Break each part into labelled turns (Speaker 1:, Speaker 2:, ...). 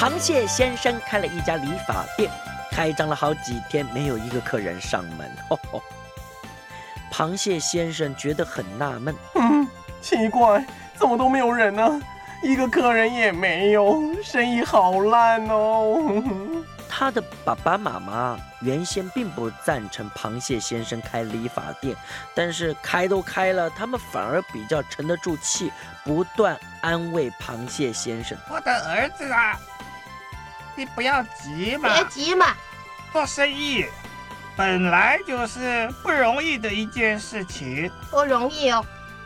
Speaker 1: 螃蟹先生开了一家理发店，开张了好几天，没有一个客人上门。吼吼，螃蟹先生觉得很纳闷，
Speaker 2: 嗯，奇怪，怎么都没有人呢？一个客人也没有，生意好烂哦。
Speaker 1: 他的爸爸妈妈原先并不赞成螃蟹先生开理发店，但是开都开了，他们反而比较沉得住气，不断安慰螃蟹先生。
Speaker 3: 我的儿子啊，你不要急嘛，
Speaker 4: 别急嘛，
Speaker 3: 做生意本来就是不容易的一件事情，
Speaker 4: 不容易哦，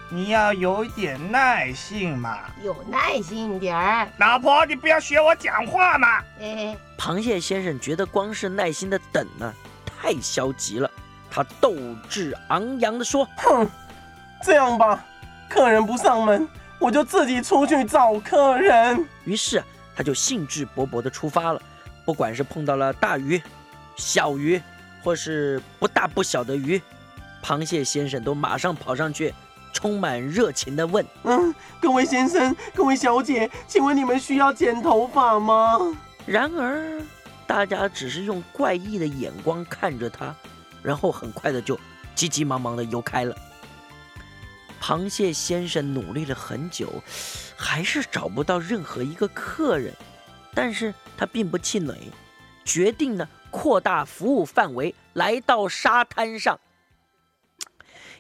Speaker 3: 你要有一点耐性嘛。
Speaker 4: 有耐心点儿。
Speaker 3: 老婆，你不要学我讲话嘛。
Speaker 4: 哎，
Speaker 1: 螃蟹先生觉得光是耐心的等呢，太消极了。他斗志昂扬地说
Speaker 2: 哼，这样吧，客人不上门，我就自己出去找客人。：“
Speaker 1: 于是啊他就兴致勃勃地出发了。不管是碰到了大鱼、小鱼，或是不大不小的鱼，螃蟹先生都马上跑上去，充满热情地问。”
Speaker 2: 嗯，各位先生，各位小姐，请问你们需要剪头发吗？
Speaker 1: 然而，大家只是用怪异的眼光看着他，然后很快的就急急忙忙地游开了。螃蟹先生努力了很久，还是找不到任何一个客人，但是他并不气馁，决定呢扩大服务范围，来到沙滩上。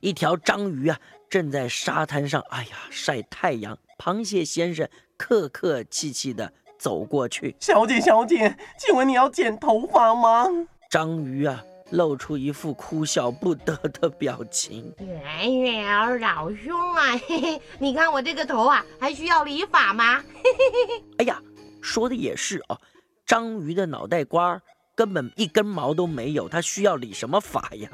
Speaker 1: 一条章鱼啊，正在沙滩上，哎呀晒太阳。螃蟹先生客客气气的走过去，
Speaker 2: 小姐，小姐，请问你要剪头发吗？
Speaker 1: 章鱼啊，露出一副哭笑不得的表情。
Speaker 4: 圆圆老兄啊，嘿嘿，你看我这个头啊，还需要理发吗？
Speaker 1: 嘿嘿嘿哎呀，说的也是哦，章鱼的脑袋瓜儿根本一根毛都没有，它需要理什么发呀？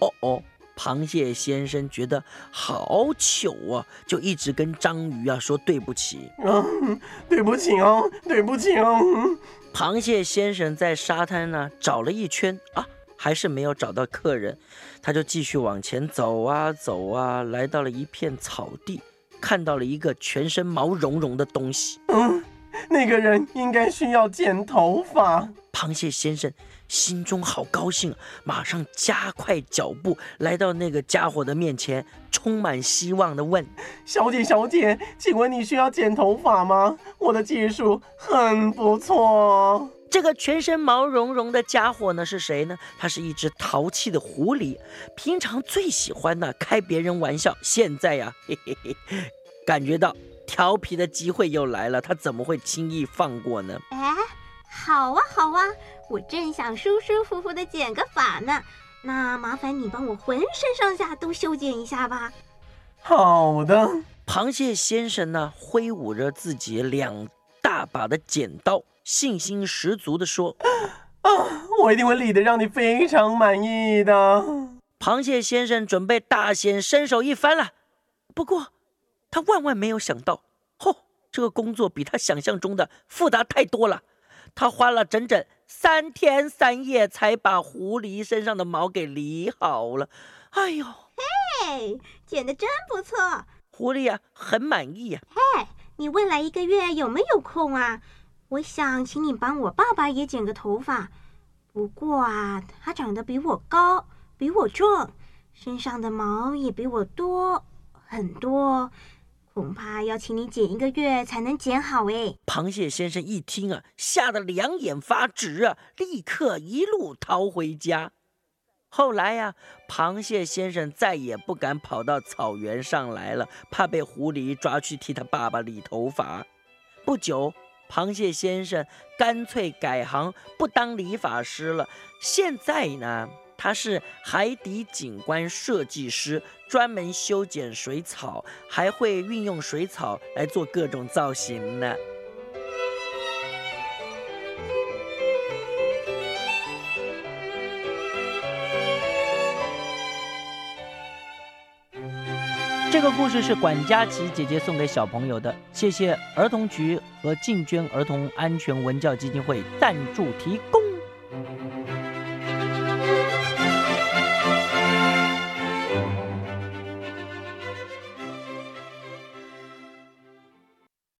Speaker 1: 哦哦，螃蟹先生觉得好糗啊，就一直跟章鱼啊说对不起。
Speaker 2: 嗯，对不起哦，对不起哦。
Speaker 1: 螃蟹先生在沙滩呢找了一圈啊，还是没有找到客人，他就继续往前走啊走啊，来到了一片草地，看到了一个全身毛茸茸的东西。
Speaker 2: 那个人应该需要剪头发。
Speaker 1: 螃蟹先生心中好高兴啊，马上加快脚步来到那个家伙的面前，充满希望地问
Speaker 2: 小姐，小姐，请问你需要剪头发吗？我的技术很不错。：“
Speaker 1: 这个全身毛茸茸的家伙呢是谁呢？他是一只淘气的狐狸，平常最喜欢呢开别人玩笑，现在呀，嘿嘿嘿，感觉到调皮的机会又来了，他怎么会轻易放过呢？
Speaker 5: 哎，好啊好啊，我正想舒舒服服的剪个发呢。那麻烦你帮我浑身上下都修剪一下吧。
Speaker 2: 好的，
Speaker 1: 螃蟹先生呢，挥舞着自己两大把的剪刀，信心十足的说
Speaker 2: 啊，我一定会理得让你非常满意的。：“
Speaker 1: 螃蟹先生准备大显身手一番了。”不过，他万万没有想到，嚯、这个工作比他想象中的复杂太多了。他花了整整三天三夜才把狐狸身上的毛给理好了。哎呦，
Speaker 5: 嘿，剪得真不错。
Speaker 1: 狐狸啊，很满意呀、
Speaker 5: 嘿，你未来一个月有没有空啊？我想请你帮我爸爸也剪个头发。不过啊，他长得比我高，比我壮，身上的毛也比我多很多，恐怕要请你剪一个月才能剪好诶。
Speaker 1: 螃蟹先生一听啊，吓得两眼发直啊，立刻一路逃回家。后来呀、螃蟹先生再也不敢跑到草原上来了，怕被狐狸抓去替他爸爸理头发。不久，螃蟹先生干脆改行，不当理发师了。现在呢，他是海底景观设计师，专门修剪水草，还会运用水草来做各种造型呢。这个故事是管佳琪姐姐送给小朋友的，谢谢儿童局和进捐儿童安全文教基金会赞助提供。